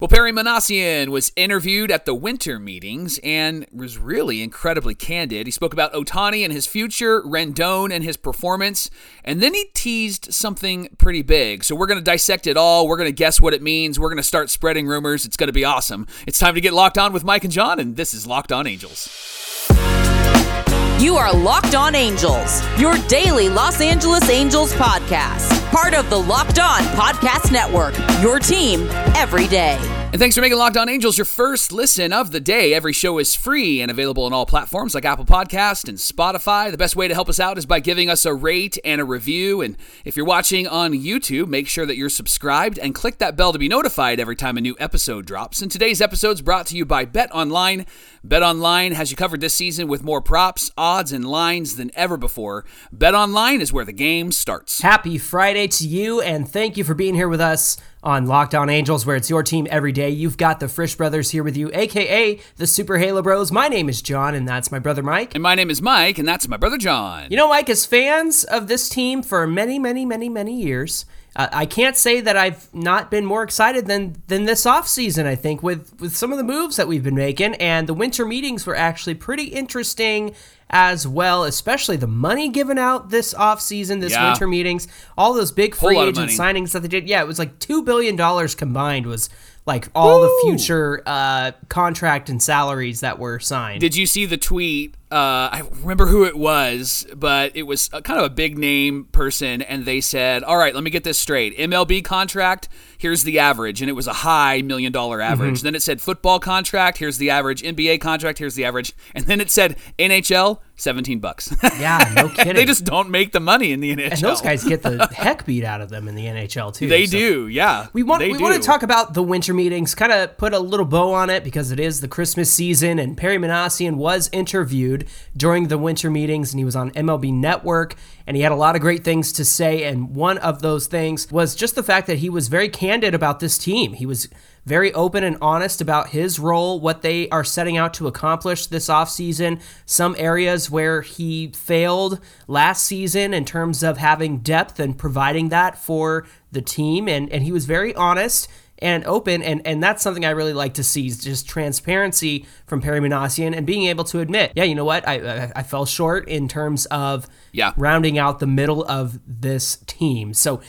Well, Perry Minasian was interviewed at the winter meetings and was really incredibly candid. He spoke about Otani and his future, Rendon and his performance, and then he teased something pretty big. So we're going to dissect it all. We're going to guess what it means. We're going to start spreading rumors. It's going to be awesome. It's time to get locked on with Mike and John, and this is Locked On Angels. You are Locked On Angels, your daily Los Angeles Angels podcast. Part of the Locked On Podcast Network, your team every day. And thanks for making Locked On Angels your first listen of the day. Every show is free and available on all platforms like Apple Podcast and Spotify. The best way to help us out is by giving us a rate and a review. And if you're watching on YouTube, make sure that you're subscribed and click that bell to be notified every time a new episode drops. And today's episode is brought to you by Bet Online. Bet Online has you covered this season with more props, odds, and lines than ever before. Bet Online is where the game starts. Happy Friday to you, and thank you for being here with us on Locked On Angels, where it's your team every day. You've got the Frisch Brothers here with you, aka the Super Halo Bros. My name is John, and that's my brother Mike. And my name is Mike, and that's my brother John. You know, Mike, as fans of this team for many, many, many, many years, uh, I can't say that I've not been more excited than than this offseason, I think, with, with some of the moves that we've been making. And the winter meetings were actually pretty interesting as well, especially the money given out this offseason, this Yeah. winter meetings, all those big free agent money. signings that they did. Yeah, it was like $2 billion combined was like all the future uh, contract and salaries that were signed. Did you see the tweet? Uh, I remember who it was, but it was a, kind of a big name person, and they said, "All right, let me get this straight. MLB contract, here's the average, and it was a high million dollar average. Then it said football contract, here's the average. NBA contract, here's the average, and then it said NHL, seventeen bucks. yeah, no kidding. they just don't make the money in the NHL. and those guys get the heck beat out of them in the NHL too. they so- do, yeah. We want we want to talk about the winter meetings, kind of put a little bow on it because it is the Christmas season, and Perry Minasian was interviewed during the winter meetings, and he was on MLB Network, and he had a lot of great things to say, and one of those things was just the fact that he was very candid about this team. He was very open and honest about his role, what they are setting out to accomplish this offseason, some areas where he failed last season in terms of having depth and providing that for the team. And, and he was very honest and open. And, and that's something I really like to see is just transparency from Perry Minasian and being able to admit, yeah, you know what? I, I, I fell short in terms of Yeah. rounding out the middle of this team. So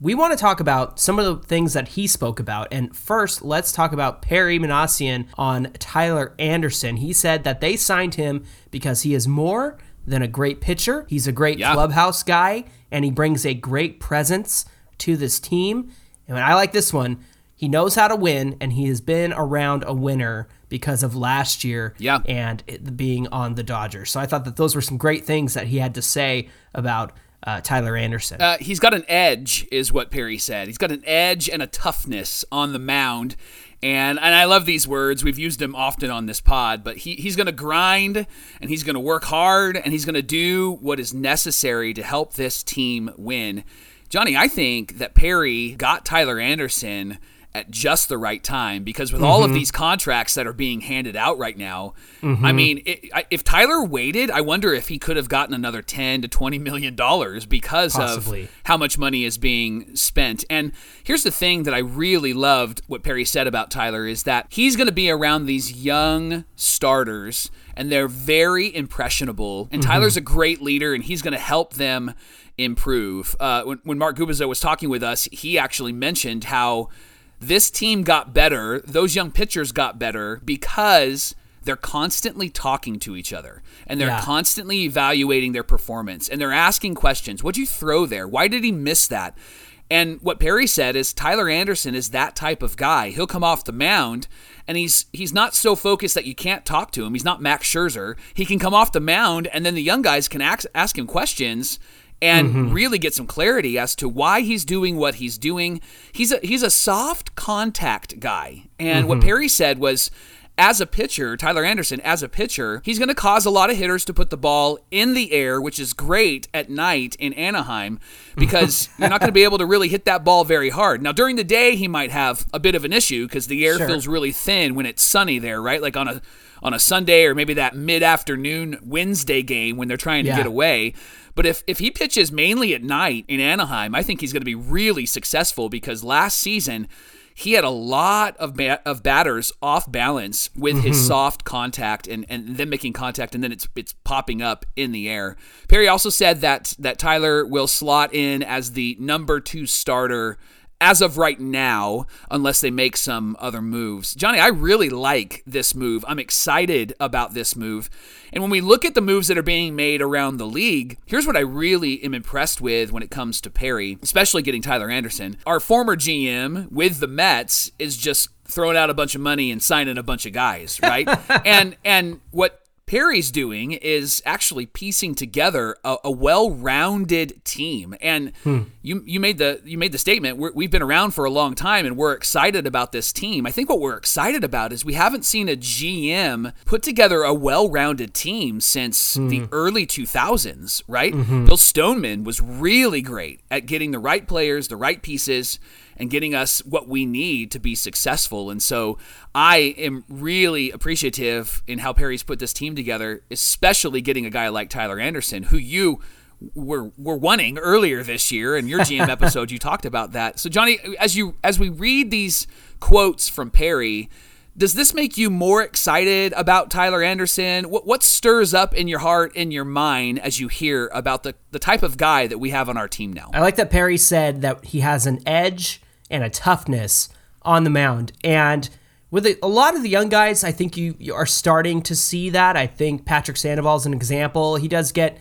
we want to talk about some of the things that he spoke about. And first, let's talk about Perry Minasian on Tyler Anderson. He said that they signed him because he is more than a great pitcher. He's a great Yeah. clubhouse guy, and he brings a great presence to this team. And I like this one. He knows how to win, and he has been around a winner because of last year Yeah. and it being on the Dodgers. So I thought that those were some great things that he had to say about uh, Tyler Anderson. Uh, he's got an edge, is what Perry said. He's got an edge and a toughness on the mound. And, and I love these words. We've used them often on this pod, but he, he's going to grind and he's going to work hard and he's going to do what is necessary to help this team win. Johnny, I think that Perry got Tyler Anderson at just the right time because with all of mm-hmm. these contracts that are being handed out right now, I mm-hmm. mean, it, I, if Tyler waited, I wonder if he could have gotten another 10 to 20 million dollars because Possibly. of how much money is being spent. And here's the thing that I really loved what Perry said about Tyler is that he's going to be around these young starters and they're very impressionable. And mm-hmm. Tyler's a great leader and he's going to help them improve. Uh, when, when Mark Gubicza was talking with us, he actually mentioned how this team got better, those young pitchers got better because they're constantly talking to each other and they're Yeah. constantly evaluating their performance and they're asking questions. What'd you throw there? Why did he miss that? And what Perry said is Tyler Anderson is that type of guy. He'll come off the mound and he's he's not so focused that you can't talk to him. He's not Max Scherzer. He can come off the mound and then the young guys can ask, ask him questions and mm-hmm. really get some clarity as to why he's doing what he's doing. He's a he's a soft contact guy. And what mm-hmm. Perry said was as a pitcher, Tyler Anderson, as a pitcher, he's going to cause a lot of hitters to put the ball in the air, which is great at night in Anaheim because you're not going to be able to really hit that ball very hard. Now, during the day, he might have a bit of an issue because the air Sure. feels really thin when it's sunny there, right? Like on a on a Sunday or maybe that mid-afternoon Wednesday game when they're trying to Yeah. get away. But if, if he pitches mainly at night in Anaheim, I think he's going to be really successful because last season he had a lot of of batters off balance with his Mm-hmm. soft contact and and then making contact and then it's it's popping up in the air. Perry also said that that Tyler will slot in as the number 2 starter as of right now, unless they make some other moves. Johnny, I really like this move. I'm excited about this move. And when we look at the moves that are being made around the league, here's what I really am impressed with when it comes to Perry, especially getting Tyler Anderson. Our former GM with the Mets is just throwing out a bunch of money and signing a bunch of guys, right? and and what Perry's doing is actually piecing together a, a well-rounded team, and hmm. you you made the you made the statement. We're, we've been around for a long time, and we're excited about this team. I think what we're excited about is we haven't seen a GM put together a well-rounded team since hmm. the early 2000s. Right? Mm-hmm. Bill Stoneman was really great at getting the right players, the right pieces and getting us what we need to be successful. And so I am really appreciative in how Perry's put this team together, especially getting a guy like Tyler Anderson, who you were were wanting earlier this year in your GM episode. You talked about that. So Johnny, as you as we read these quotes from Perry. Does this make you more excited about Tyler Anderson? What, what stirs up in your heart, in your mind, as you hear about the, the type of guy that we have on our team now? I like that Perry said that he has an edge and a toughness on the mound. And with a, a lot of the young guys, I think you, you are starting to see that. I think Patrick Sandoval is an example. He does get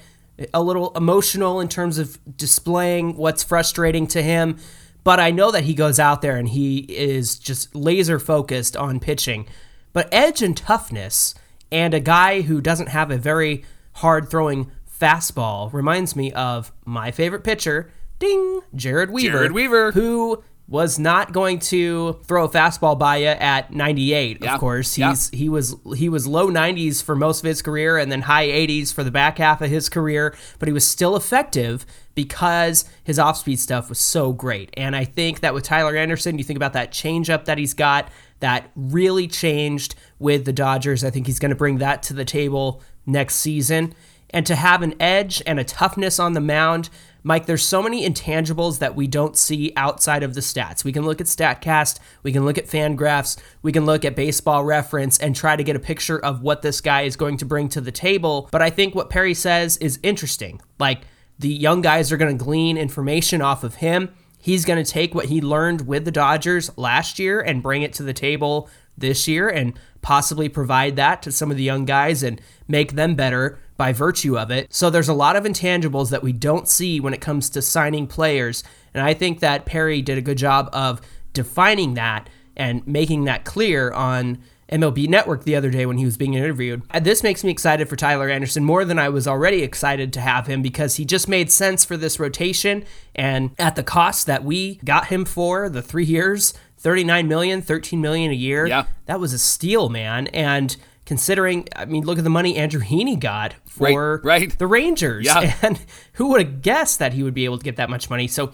a little emotional in terms of displaying what's frustrating to him. But I know that he goes out there and he is just laser focused on pitching. But edge and toughness, and a guy who doesn't have a very hard throwing fastball reminds me of my favorite pitcher, ding, Jered Weaver. Jered Weaver. Who was not going to throw a fastball by you at 98 Yeah. of course Yeah. he's he was he was low 90s for most of his career and then high 80s for the back half of his career but he was still effective because his off-speed stuff was so great and i think that with tyler anderson you think about that changeup that he's got that really changed with the dodgers i think he's going to bring that to the table next season and to have an edge and a toughness on the mound Mike, there's so many intangibles that we don't see outside of the stats. We can look at StatCast, we can look at Fangraphs, we can look at Baseball Reference and try to get a picture of what this guy is going to bring to the table. But I think what Perry says is interesting. Like the young guys are going to glean information off of him. He's going to take what he learned with the Dodgers last year and bring it to the table this year and possibly provide that to some of the young guys and make them better by virtue of it. So there's a lot of intangibles that we don't see when it comes to signing players. And I think that Perry did a good job of defining that and making that clear on MLB Network the other day when he was being interviewed. This makes me excited for Tyler Anderson more than I was already excited to have him because he just made sense for this rotation and at the cost that we got him for the 3 years, 39 million, 13 million a year. Yeah. That was a steal, man. And considering, I mean, look at the money Andrew Heaney got for Right, right. the Rangers. Yeah. And who would have guessed that he would be able to get that much money? So,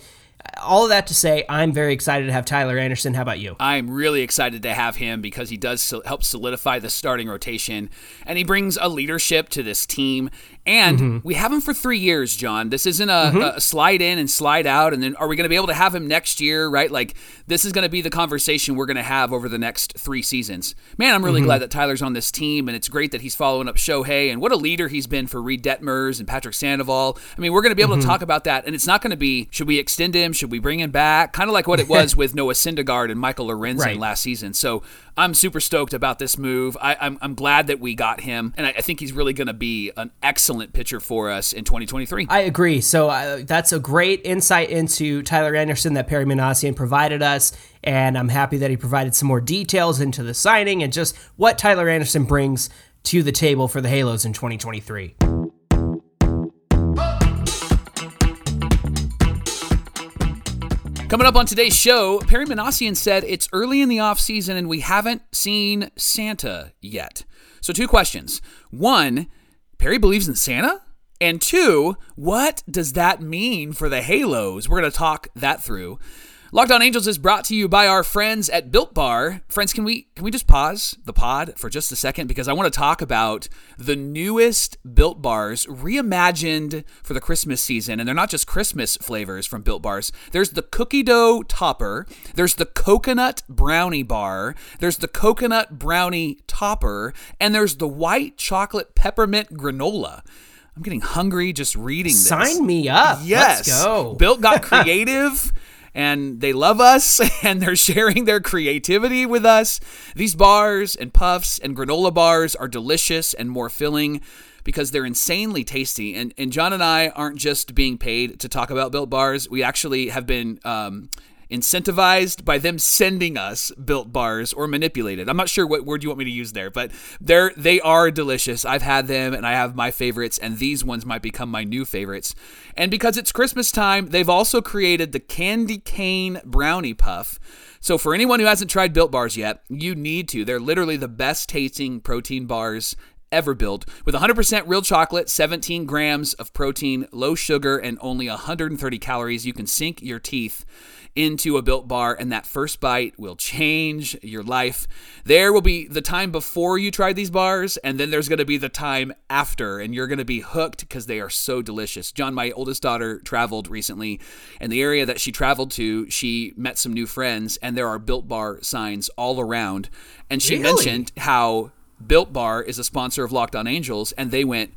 all of that to say, I'm very excited to have Tyler Anderson. How about you? I'm really excited to have him because he does help solidify the starting rotation and he brings a leadership to this team. And Mm-hmm. we have him for three years, John. This isn't a, a slide in and slide out. And then are we going to be able to have him next year, right? Like, this is going to be the conversation we're going to have over the next three seasons. Man, I'm Mm-hmm. really glad that Tyler's on this team. And it's great that he's following up Shohei. And what a leader he's been for Reid Detmers and Patrick Sandoval. I mean, we're going to be able Mm-hmm. to talk about that. And it's not going to be, should we extend him? Should we bring him back? Kind of like what it was with Noah Syndergaard and Michael Lorenzen Right. last season. So I'm super stoked about this move. I, I'm, I'm glad that we got him, and I, I think he's really going to be an excellent pitcher for us in 2023. I agree. So uh, that's a great insight into Tyler Anderson that Perry Minasian provided us, and I'm happy that he provided some more details into the signing and just what Tyler Anderson brings to the table for the Halos in 2023. Coming up on today's show, Perry Minasian said it's early in the offseason and we haven't seen Santa yet. So, two questions. One, Perry believes in Santa? And two, what does that mean for the Halos? We're going to talk that through. Locked On Angels is brought to you by our friends at Built Bar. Friends, can we can we just pause the pod for just a second because I want to talk about the newest Built Bars reimagined for the Christmas season, and they're not just Christmas flavors from Built Bars. There's the cookie dough topper, there's the coconut brownie bar, there's the coconut brownie topper, and there's the white chocolate peppermint granola. I'm getting hungry just reading this. Sign me up. Yes. Let's go. Built got creative and they love us and they're sharing their creativity with us. These bars and puffs and granola bars are delicious and more filling because they're insanely tasty. And, and John and I aren't just being paid to talk about built bars. We actually have been um, incentivized by them sending us built bars or manipulated. I'm not sure what word you want me to use there, but they're they are delicious. I've had them and I have my favorites and these ones might become my new favorites. And because it's Christmas time, they've also created the candy cane brownie puff. So for anyone who hasn't tried built bars yet, you need to. They're literally the best tasting protein bars ever built with 100% real chocolate, 17 grams of protein, low sugar, and only 130 calories. You can sink your teeth into a built bar, and that first bite will change your life. There will be the time before you try these bars, and then there's going to be the time after, and you're going to be hooked because they are so delicious. John, my oldest daughter, traveled recently, and the area that she traveled to, she met some new friends, and there are built bar signs all around. And she Really? mentioned how Built Bar is a sponsor of Locked On Angels, and they went,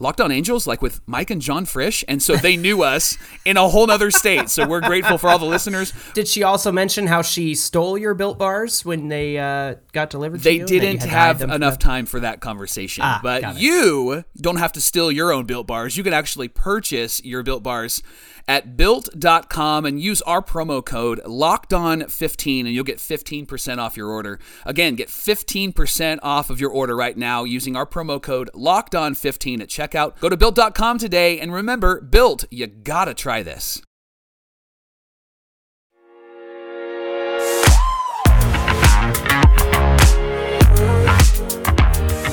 Locked On Angels, like with Mike and John Frisch. And so they knew us in a whole nother state. So we're grateful for all the listeners. Did she also mention how she stole your built bars when they uh, got delivered to They you? and that you didn't had have enough them? time for that conversation. Ah, but you don't have to steal your own built bars. You can actually purchase your built bars at built.com and use our promo code locked on 15 and you'll get 15% off your order. Again, get 15% off of your order right now using our promo code locked on 15 at checkout. Go to built.com today and remember, built, you gotta try this.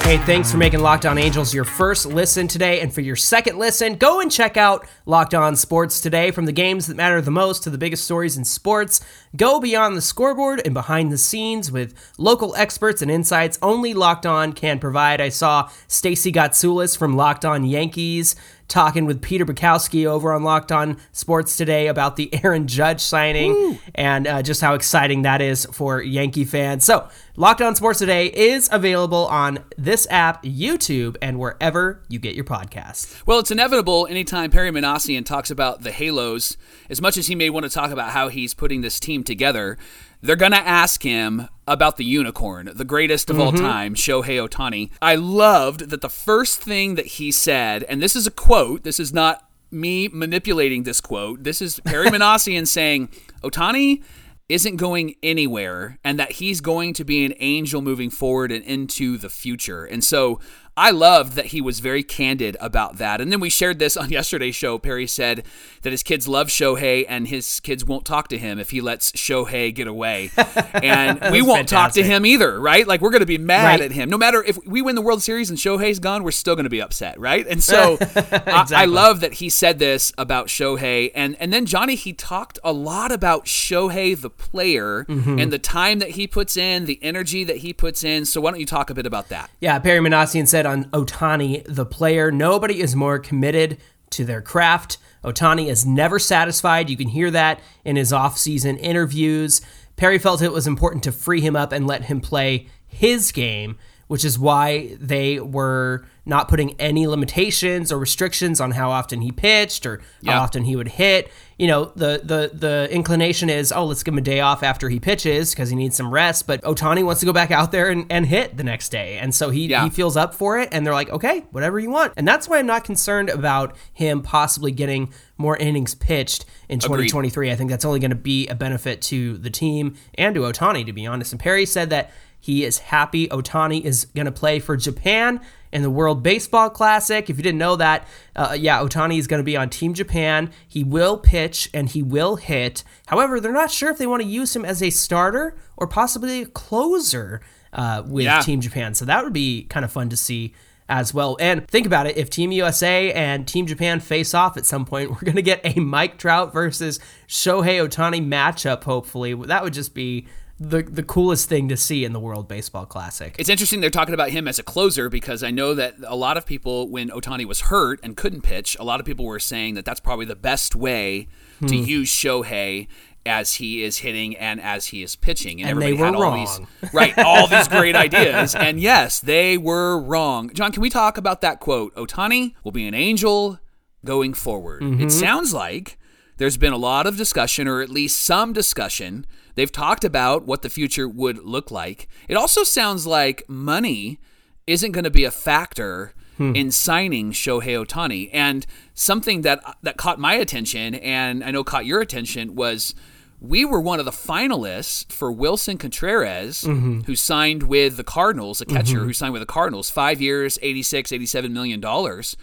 Hey, thanks for making Locked On Angels your first listen today. And for your second listen, go and check out Locked On Sports today. From the games that matter the most to the biggest stories in sports, go beyond the scoreboard and behind the scenes with local experts and insights only Locked On can provide. I saw Stacy Gotsulias from Locked On Yankees talking with Peter Bukowski over on Locked On Sports today about the Aaron Judge signing and uh, just how exciting that is for Yankee fans. So, Locked On Sports today is available on this app, YouTube, and wherever you get your podcasts. Well, it's inevitable anytime Perry Minasian talks about the Halos, as much as he may want to talk about how he's putting this team together, they're going to ask him about the unicorn, the greatest of all mm-hmm. time, Shohei Otani. I loved that the first thing that he said, and this is a quote, this is not me manipulating this quote, this is Perry Minasian saying, Otani isn't going anywhere and that he's going to be an angel moving forward and into the future. And so I loved that he was very candid about that. And then we shared this on yesterday's show. Perry said that his kids love Shohei and his kids won't talk to him if he lets Shohei get away. And we won't talk to him either, right? Like we're going to be mad Right. at him. No matter if we win the World Series and Shohei's gone, we're still going to be upset, right? And so I, I love that he said this about Shohei. And, and then Johnny, he talked a lot about Shohei, the player, Mm-hmm. and the time that he puts in, the energy that he puts in. So why don't you talk a bit about that? Yeah, Perry Minasian said on Otani, the player, nobody is more committed to their craft. Otani is never satisfied. You can hear that in his offseason interviews. Perry felt it was important to free him up and let him play his game, which is why they were not putting any limitations or restrictions on how often he pitched or Yeah. how often he would hit. You know, the the the inclination is, oh, let's give him a day off after he pitches because he needs some rest. But Otani wants to go back out there and, and hit the next day. And so he, Yeah. he feels up for it. And they're like, okay, whatever you want. And that's why I'm not concerned about him possibly getting more innings pitched in 2023. I think that's only going to be a benefit to the team and to Otani, to be honest. And Perry said that he is happy Otani is going to play for Japan in the World Baseball Classic. If you didn't know that, uh, yeah, Otani is going to be on Team Japan. He will pitch and he will hit. However, they're not sure if they want to use him as a starter or possibly a closer uh, with Yeah. Team Japan. So that would be kind of fun to see as well. And think about it if Team USA and Team Japan face off at some point, we're going to get a Mike Trout versus Shohei Otani matchup, hopefully. That would just be the the coolest thing to see in the World Baseball Classic. It's interesting they're talking about him as a closer because I know that a lot of people, when Otani was hurt and couldn't pitch, a lot of people were saying that that's probably the best way to Hmm. use Shohei as he is hitting and as he is pitching. And they everybody had were all wrong. these right, all these great ideas. And yes, they were wrong. John, can we talk about that quote? Otani will be an angel going forward. Mm-hmm. It sounds like there's been a lot of discussion, or at least some discussion. They've talked about what the future would look like. It also sounds like money isn't going to be a factor hmm. in signing Shohei Otani. And something that that caught my attention, and I know caught your attention, was we were one of the finalists for Willson Contreras, mm-hmm. who signed with the Cardinals, a catcher mm-hmm. who signed with the Cardinals, five years, 86, 87 million dollars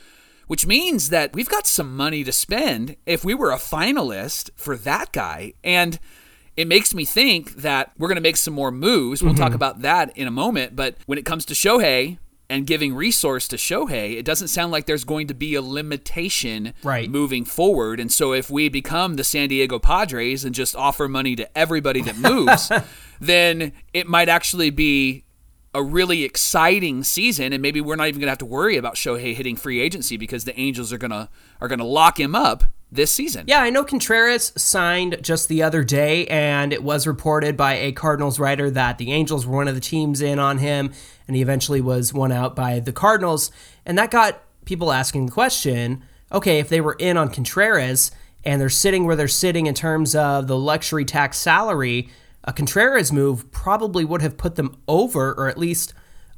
which means that we've got some money to spend if we were a finalist for that guy. And it makes me think that we're going to make some more moves. We'll talk mm-hmm. about that in a moment. But when it comes to Shohei and giving resource to Shohei, it doesn't sound like there's going to be a limitation Right. moving forward. And so if we become the San Diego Padres and just offer money to everybody that moves, then it might actually be a really exciting season, and maybe we're not even going to have to worry about Shohei hitting free agency because the Angels are gonna are gonna lock him up this season. Yeah, I know Contreras signed just the other day, and it was reported by a Cardinals writer that the Angels were one of the teams in on him, and he eventually was won out by the Cardinals. And that got people asking the question okay, if they were in on Contreras and they're sitting where they're sitting in terms of the luxury tax salary, a Contreras move probably would have put them over, or at least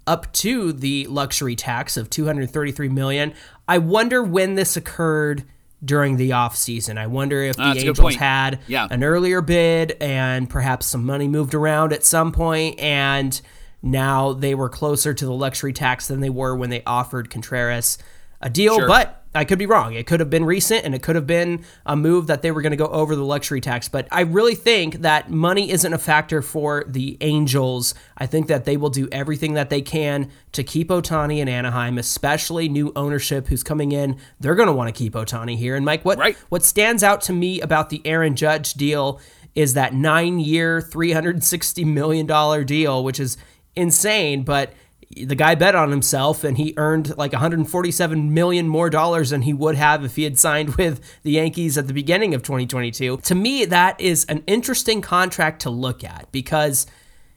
up to the luxury tax of 233 million. I wonder when this occurred during the offseason. I wonder if the a good Angels had Yeah. an earlier bid and perhaps some money moved around at some point and now they were closer to the luxury tax than they were when they offered Contreras a deal, Sure. but I could be wrong. It could have been recent and it could have been a move that they were going to go over the luxury tax. But I really think that money isn't a factor for the Angels. I think that they will do everything that they can to keep Otani in Anaheim, especially new ownership who's coming in. They're going to want to keep Otani here. And Mike, what, Right. what stands out to me about the Aaron Judge deal is that nine year, $360 million deal, which is insane, but the guy bet on himself and he earned like 147 million more dollars than he would have if he had signed with the Yankees at the beginning of 2022. To me, that is an interesting contract to look at because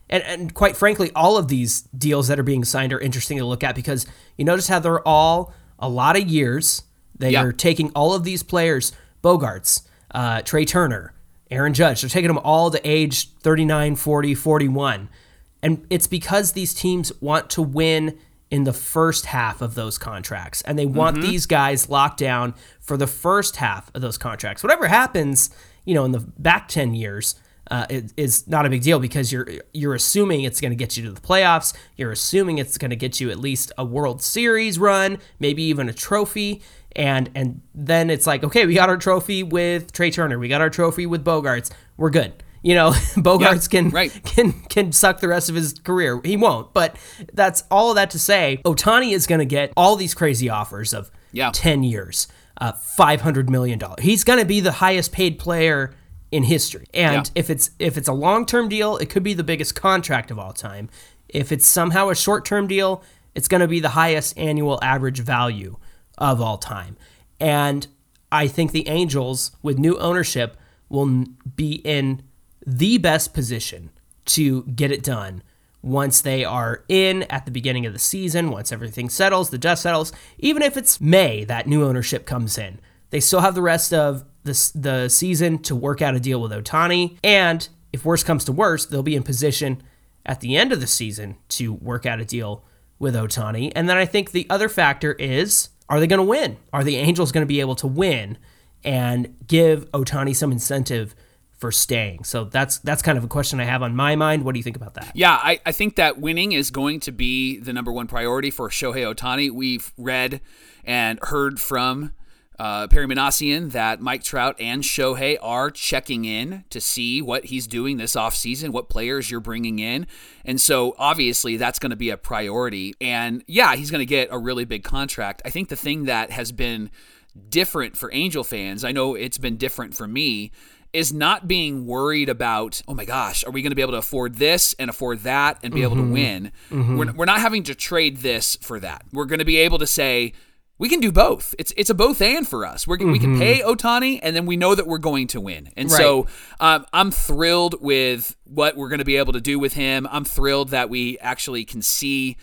and, and quite frankly, all of these deals that are being signed are interesting to look at because you notice how they're all a lot of years. They Yeah. are taking all of these players, Bogaerts, uh, Trea Turner, Aaron Judge, they're taking them all to age 39, 40, 41. And it's because these teams want to win in the first half of those contracts. And they want these guys locked down for the first half of those contracts. Whatever happens, you know, in the back 10 years, uh, it, is not a big deal because you're you're assuming it's going to get you to the playoffs. You're assuming it's going to get you at least a World Series run, maybe even a trophy, and and then it's like, okay, we got our trophy with Trea Turner, we got our trophy with Bogaerts, we're good. You know, Bogaerts can right. can can suck the rest of his career. He won't, but that's all of that to say. Otani is going to get all these crazy offers of Yeah. ten years, uh, five hundred million dollars. He's going to be the highest paid player in history. And Yeah. if it's if it's a long term deal, it could be the biggest contract of all time. If it's somehow a short term deal, it's going to be the highest annual average value of all time. And I think the Angels, with new ownership, will be in the best position to get it done once they are in at the beginning of the season, once everything settles, the dust settles. Even if it's May that new ownership comes in, they still have the rest of the, the season to work out a deal with Otani. And if worst comes to worst, they'll be in position at the end of the season to work out a deal with Otani. And then I think the other factor is are they going to win? Are the Angels going to be able to win and give Otani some incentive for staying? So that's that's kind of a question I have on my mind. What do you think about that? Yeah, I, I think that winning is going to be the number one priority for Shohei Otani. We've read and heard from uh, Perry Minasian that Mike Trout and Shohei are checking in to see what he's doing this offseason, what players you're bringing in. And so obviously that's going to be a priority. And yeah, he's going to get a really big contract. I think the thing that has been different for Angel fans, I know it's been different for me, is not being worried about, oh my gosh, are we going to be able to afford this and afford that and be able to mm-hmm. win? Mm-hmm. We're, we're not having to trade this for that. We're going to be able to say, we can do both. It's it's a both and for us. We're, We can mm-hmm. pay Otani, and then we know that we're going to win. And so um, I'm thrilled with what we're going to be able to do with him. I'm thrilled that we actually can see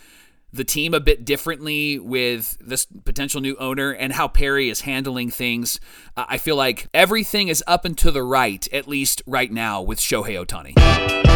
the team a bit differently with this potential new owner and how Perry is handling things. I feel like everything is up and to the right, at least right now, with Shohei Otani.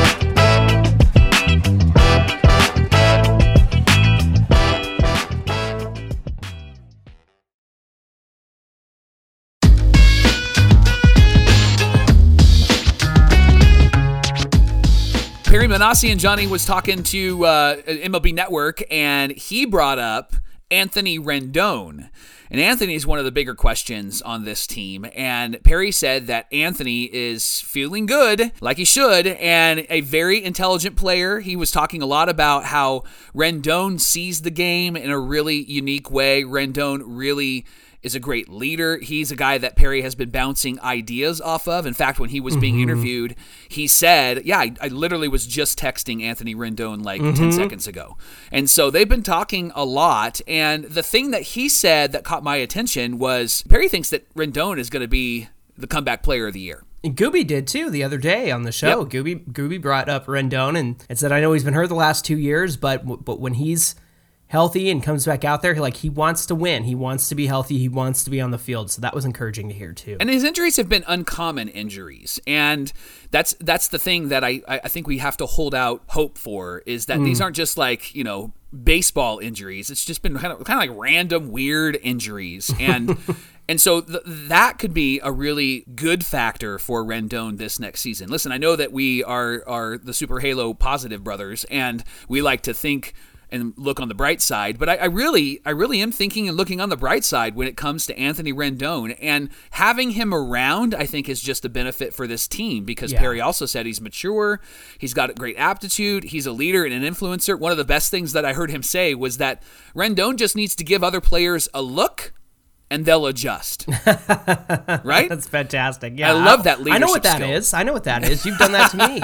Perry Minasian Johnny was talking to uh, MLB Network, and he brought up Anthony Rendon. And Anthony is one of the bigger questions on this team. And Perry said that Anthony is feeling good, like he should, and a very intelligent player. He was talking a lot about how Rendon sees the game in a really unique way. Rendon really is a great leader. He's a guy that Perry has been bouncing ideas off of. In fact, when he was being mm-hmm. interviewed, he said, Yeah, I, I literally was just texting Anthony Rendon like 10 mm-hmm. seconds ago. And so they've been talking a lot. And the thing that he said that caught my attention was Perry thinks that Rendon is going to be the comeback player of the year. And Gooby did too the other day on the show. Yep. Gooby Gooby brought up Rendon and, and said, "I know he's been hurt the last two years, but but when he's healthy and comes back out there, like he wants to win, he wants to be healthy, he wants to be on the field." So that was encouraging to hear too. And his injuries have been uncommon injuries, and that's that's the thing that I I think we have to hold out hope for is that these mm. aren't just like you know baseball injuries. It's just been kind of kind of like random weird injuries, and and so th- that could be a really good factor for Rendon this next season. Listen, I know that we are are the Super Halo positive brothers, and we like to think and look on the bright side. But I, I, really, I really am thinking and looking on the bright side when it comes to Anthony Rendon and having him around. I think is just a benefit for this team because Yeah. Perry also said he's mature, he's got a great aptitude, he's a leader and an influencer. One of the best things that I heard him say was that Rendon just needs to give other players a look. And they'll adjust, right? That's fantastic. Yeah, I love that leadership. I know what that skill. is. I know what that is. You've done that to me.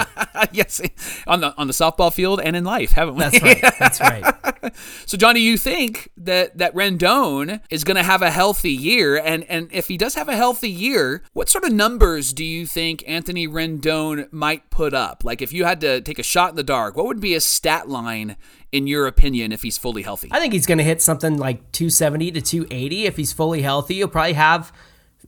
yes, on the on the softball field and in life, haven't we? That's right. That's right. So Johnny, you think that that Rendon is going to have a healthy year, and and if he does have a healthy year, what sort of numbers do you think Anthony Rendon might put up? Like if you had to take a shot in the dark, what would be a stat line in your opinion if he's fully healthy? I think he's going to hit something like 270 to 280 if he's fully healthy. He'll probably have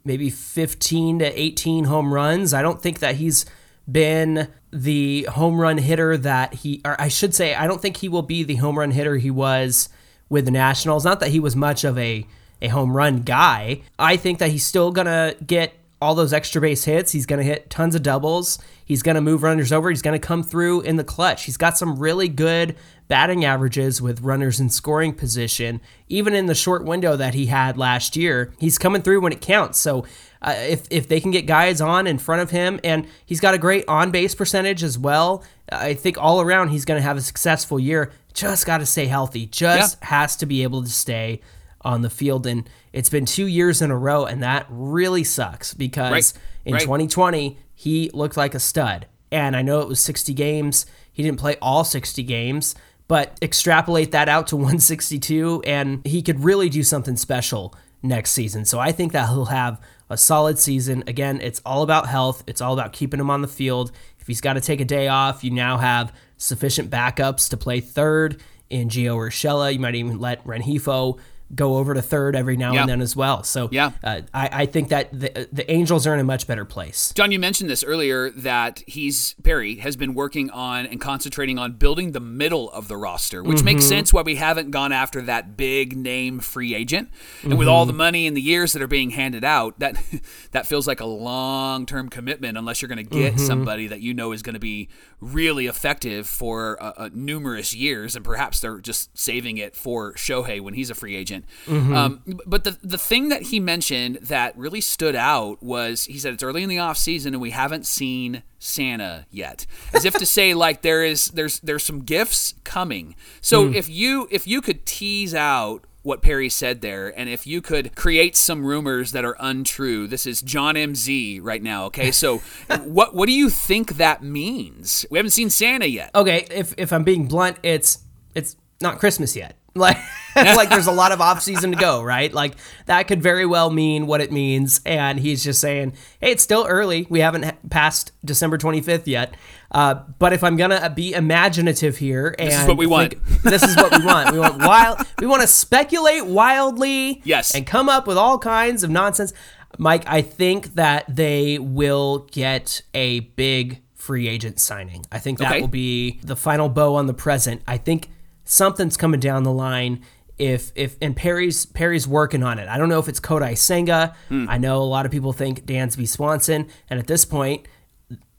maybe 15 to 18 home runs. I don't think that he's been the home run hitter that he, or I should say, I don't think he will be the home run hitter he was with the Nationals. Not that he was much of a, a home run guy. I think that he's still going to get all those extra base hits. He's going to hit tons of doubles. He's going to move runners over. He's going to come through in the clutch. He's got some really good batting averages with runners in scoring position. Even in the short window that he had last year, he's coming through when it counts. So uh, if, if they can get guys on in front of him, and he's got a great on base percentage as well, I think all around he's going to have a successful year. Just got to stay healthy. Just has to be able to stay on the field. And it's been two years in a row, and that really sucks because Right. in Right. 2020, he looked like a stud. And I know it was 60 games. He didn't play all 60 games, but extrapolate that out to 162, and he could really do something special next season. So I think that he'll have a solid season. Again, it's all about health, it's all about keeping him on the field. If he's got to take a day off, you now have sufficient backups to play third in Gio Urshela. You might even let Renfroe go over to third every now Yeah. and then as well. So Yeah. uh, I, I think that the, the Angels are in a much better place. John, you mentioned this earlier that he's Perry has been working on and concentrating on building the middle of the roster, which makes sense why we haven't gone after that big name free agent. And with all the money and the years that are being handed out, that that feels like a long term commitment unless you're going to get somebody that you know is going to be really effective for uh, uh, numerous years, and perhaps they're just saving it for Shohei when he's a free agent. Moment. Um, but the the thing that he mentioned that really stood out was he said it's early in the off season and we haven't seen Santa yet, as if to say like there is there's there's some gifts coming. So if you if you could tease out what Perry said there, and if you could create some rumors that are untrue, this is John MZ right now. Okay, so what what do you think that means? We haven't seen Santa yet. Okay, if if I'm being blunt, it's it's not Christmas yet. Like like there's a lot of off season to go, right? Like that could very well mean what it means and he's just saying, "Hey, it's still early. We haven't passed December 25th yet." Uh, but if I'm gonna be imaginative here, and is what we want. this is what we want. We want wild. We want to speculate wildly. Yes. and come up with all kinds of nonsense. Mike, I think that they will get a big free agent signing. I think that Okay. will be the final bow on the present. I think something's coming down the line. If if and Perry's Perry's working on it. I don't know if it's Kodai Senga. Hmm. I know a lot of people think Dansby Swanson, and at this point,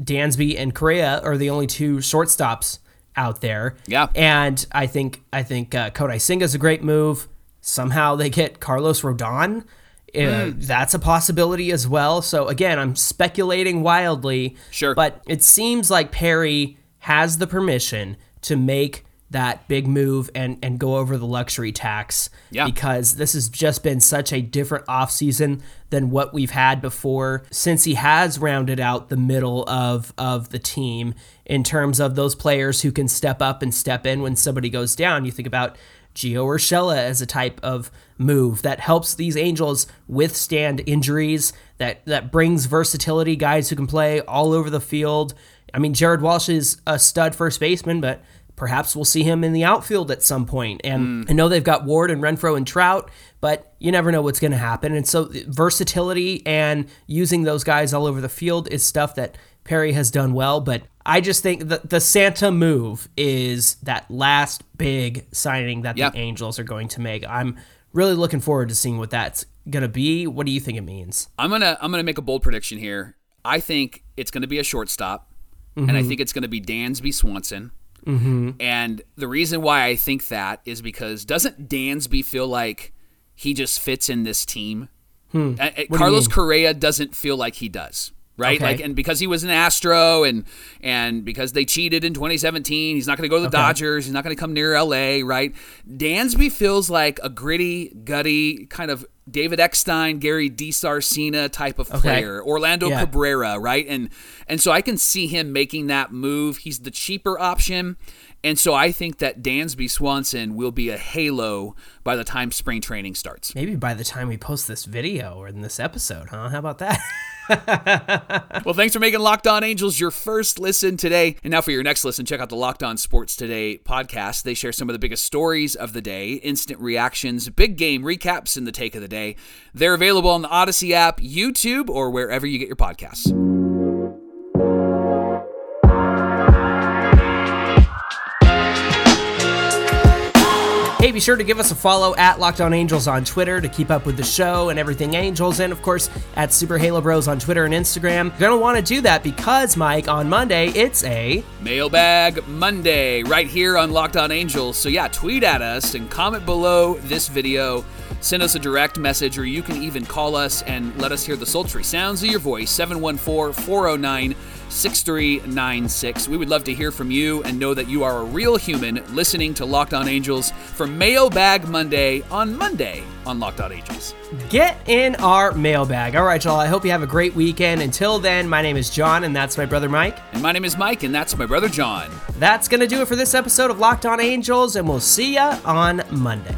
Dansby and Correa are the only two shortstops out there. Yeah. And I think I think uh, Kodai Senga's a great move. Somehow they get Carlos Rodon. Uh, Hmm. That's a possibility as well. So again, I'm speculating wildly. Sure. But it seems like Perry has the permission to make that big move and and go over the luxury tax Yeah. because this has just been such a different offseason than what we've had before since he has rounded out the middle of of the team in terms of those players who can step up and step in when somebody goes down you think about Gio Urshela as a type of move that helps these Angels withstand injuries, that that brings versatility, guys who can play all over the field. I mean, Jared Walsh is a stud first baseman, but perhaps we'll see him in the outfield at some point. And hmm. I know they've got Ward and Renfroe and Trout, but you never know what's going to happen. And so versatility and using those guys all over the field is stuff that Perry has done well, but I just think that the Santa move is that last big signing that Yeah. the Angels are going to make. I'm really looking forward to seeing what that's going to be. What do you think it means? I'm gonna I'm gonna make a bold prediction here. I think it's gonna be a shortstop, and I mm-hmm. think it's gonna be Dansby Swanson. Mm-hmm. And the reason why I think that is because doesn't Dansby feel like he just fits in this team? Uh, uh, Carlos? Correa doesn't feel like he does. Right, Okay. like, and because he was an Astro, and and because they cheated in 2017, he's not going to go to the Dodgers. He's not going to come near LA. Right, Dansby feels like a gritty, gutty kind of David Eckstein, Gary DiSarcina type of player, Orlando Yeah. Cabrera, right? And and so I can see him making that move. He's the cheaper option. And so I think that Dansby Swanson will be a halo by the time spring training starts. Maybe by the time we post this video or in this episode, huh? How about that? Well, thanks for making Locked On Angels your first listen today. And now for your next listen, check out the Locked On Sports Today podcast. They share some of the biggest stories of the day, instant reactions, big game recaps, and the take of the day. They're available on the Audacy app, YouTube, or wherever you get your podcasts. Hey, be sure to give us a follow at Locked On Angels on Twitter to keep up with the show and everything Angels, and of course at Super Halo Bros on Twitter and Instagram. You're gonna want to do that because, Mike, on Monday it's a Mailbag Monday right here on Locked On Angels. So yeah, tweet at us and comment below this video. Send us a direct message or you can even call us and let us hear the sultry sounds of your voice 714-409-6396. We would love to hear from you and know that you are a real human listening to Locked On Angels for Mailbag Monday on Monday on Locked On Angels. get in our mailbag. All right, y'all. I hope you have a great weekend. Until then, my name is John, and that's my brother Mike. And my name is Mike and that's my brother John. That's gonna do it for this episode of Locked On Angels, and we'll see ya on Monday.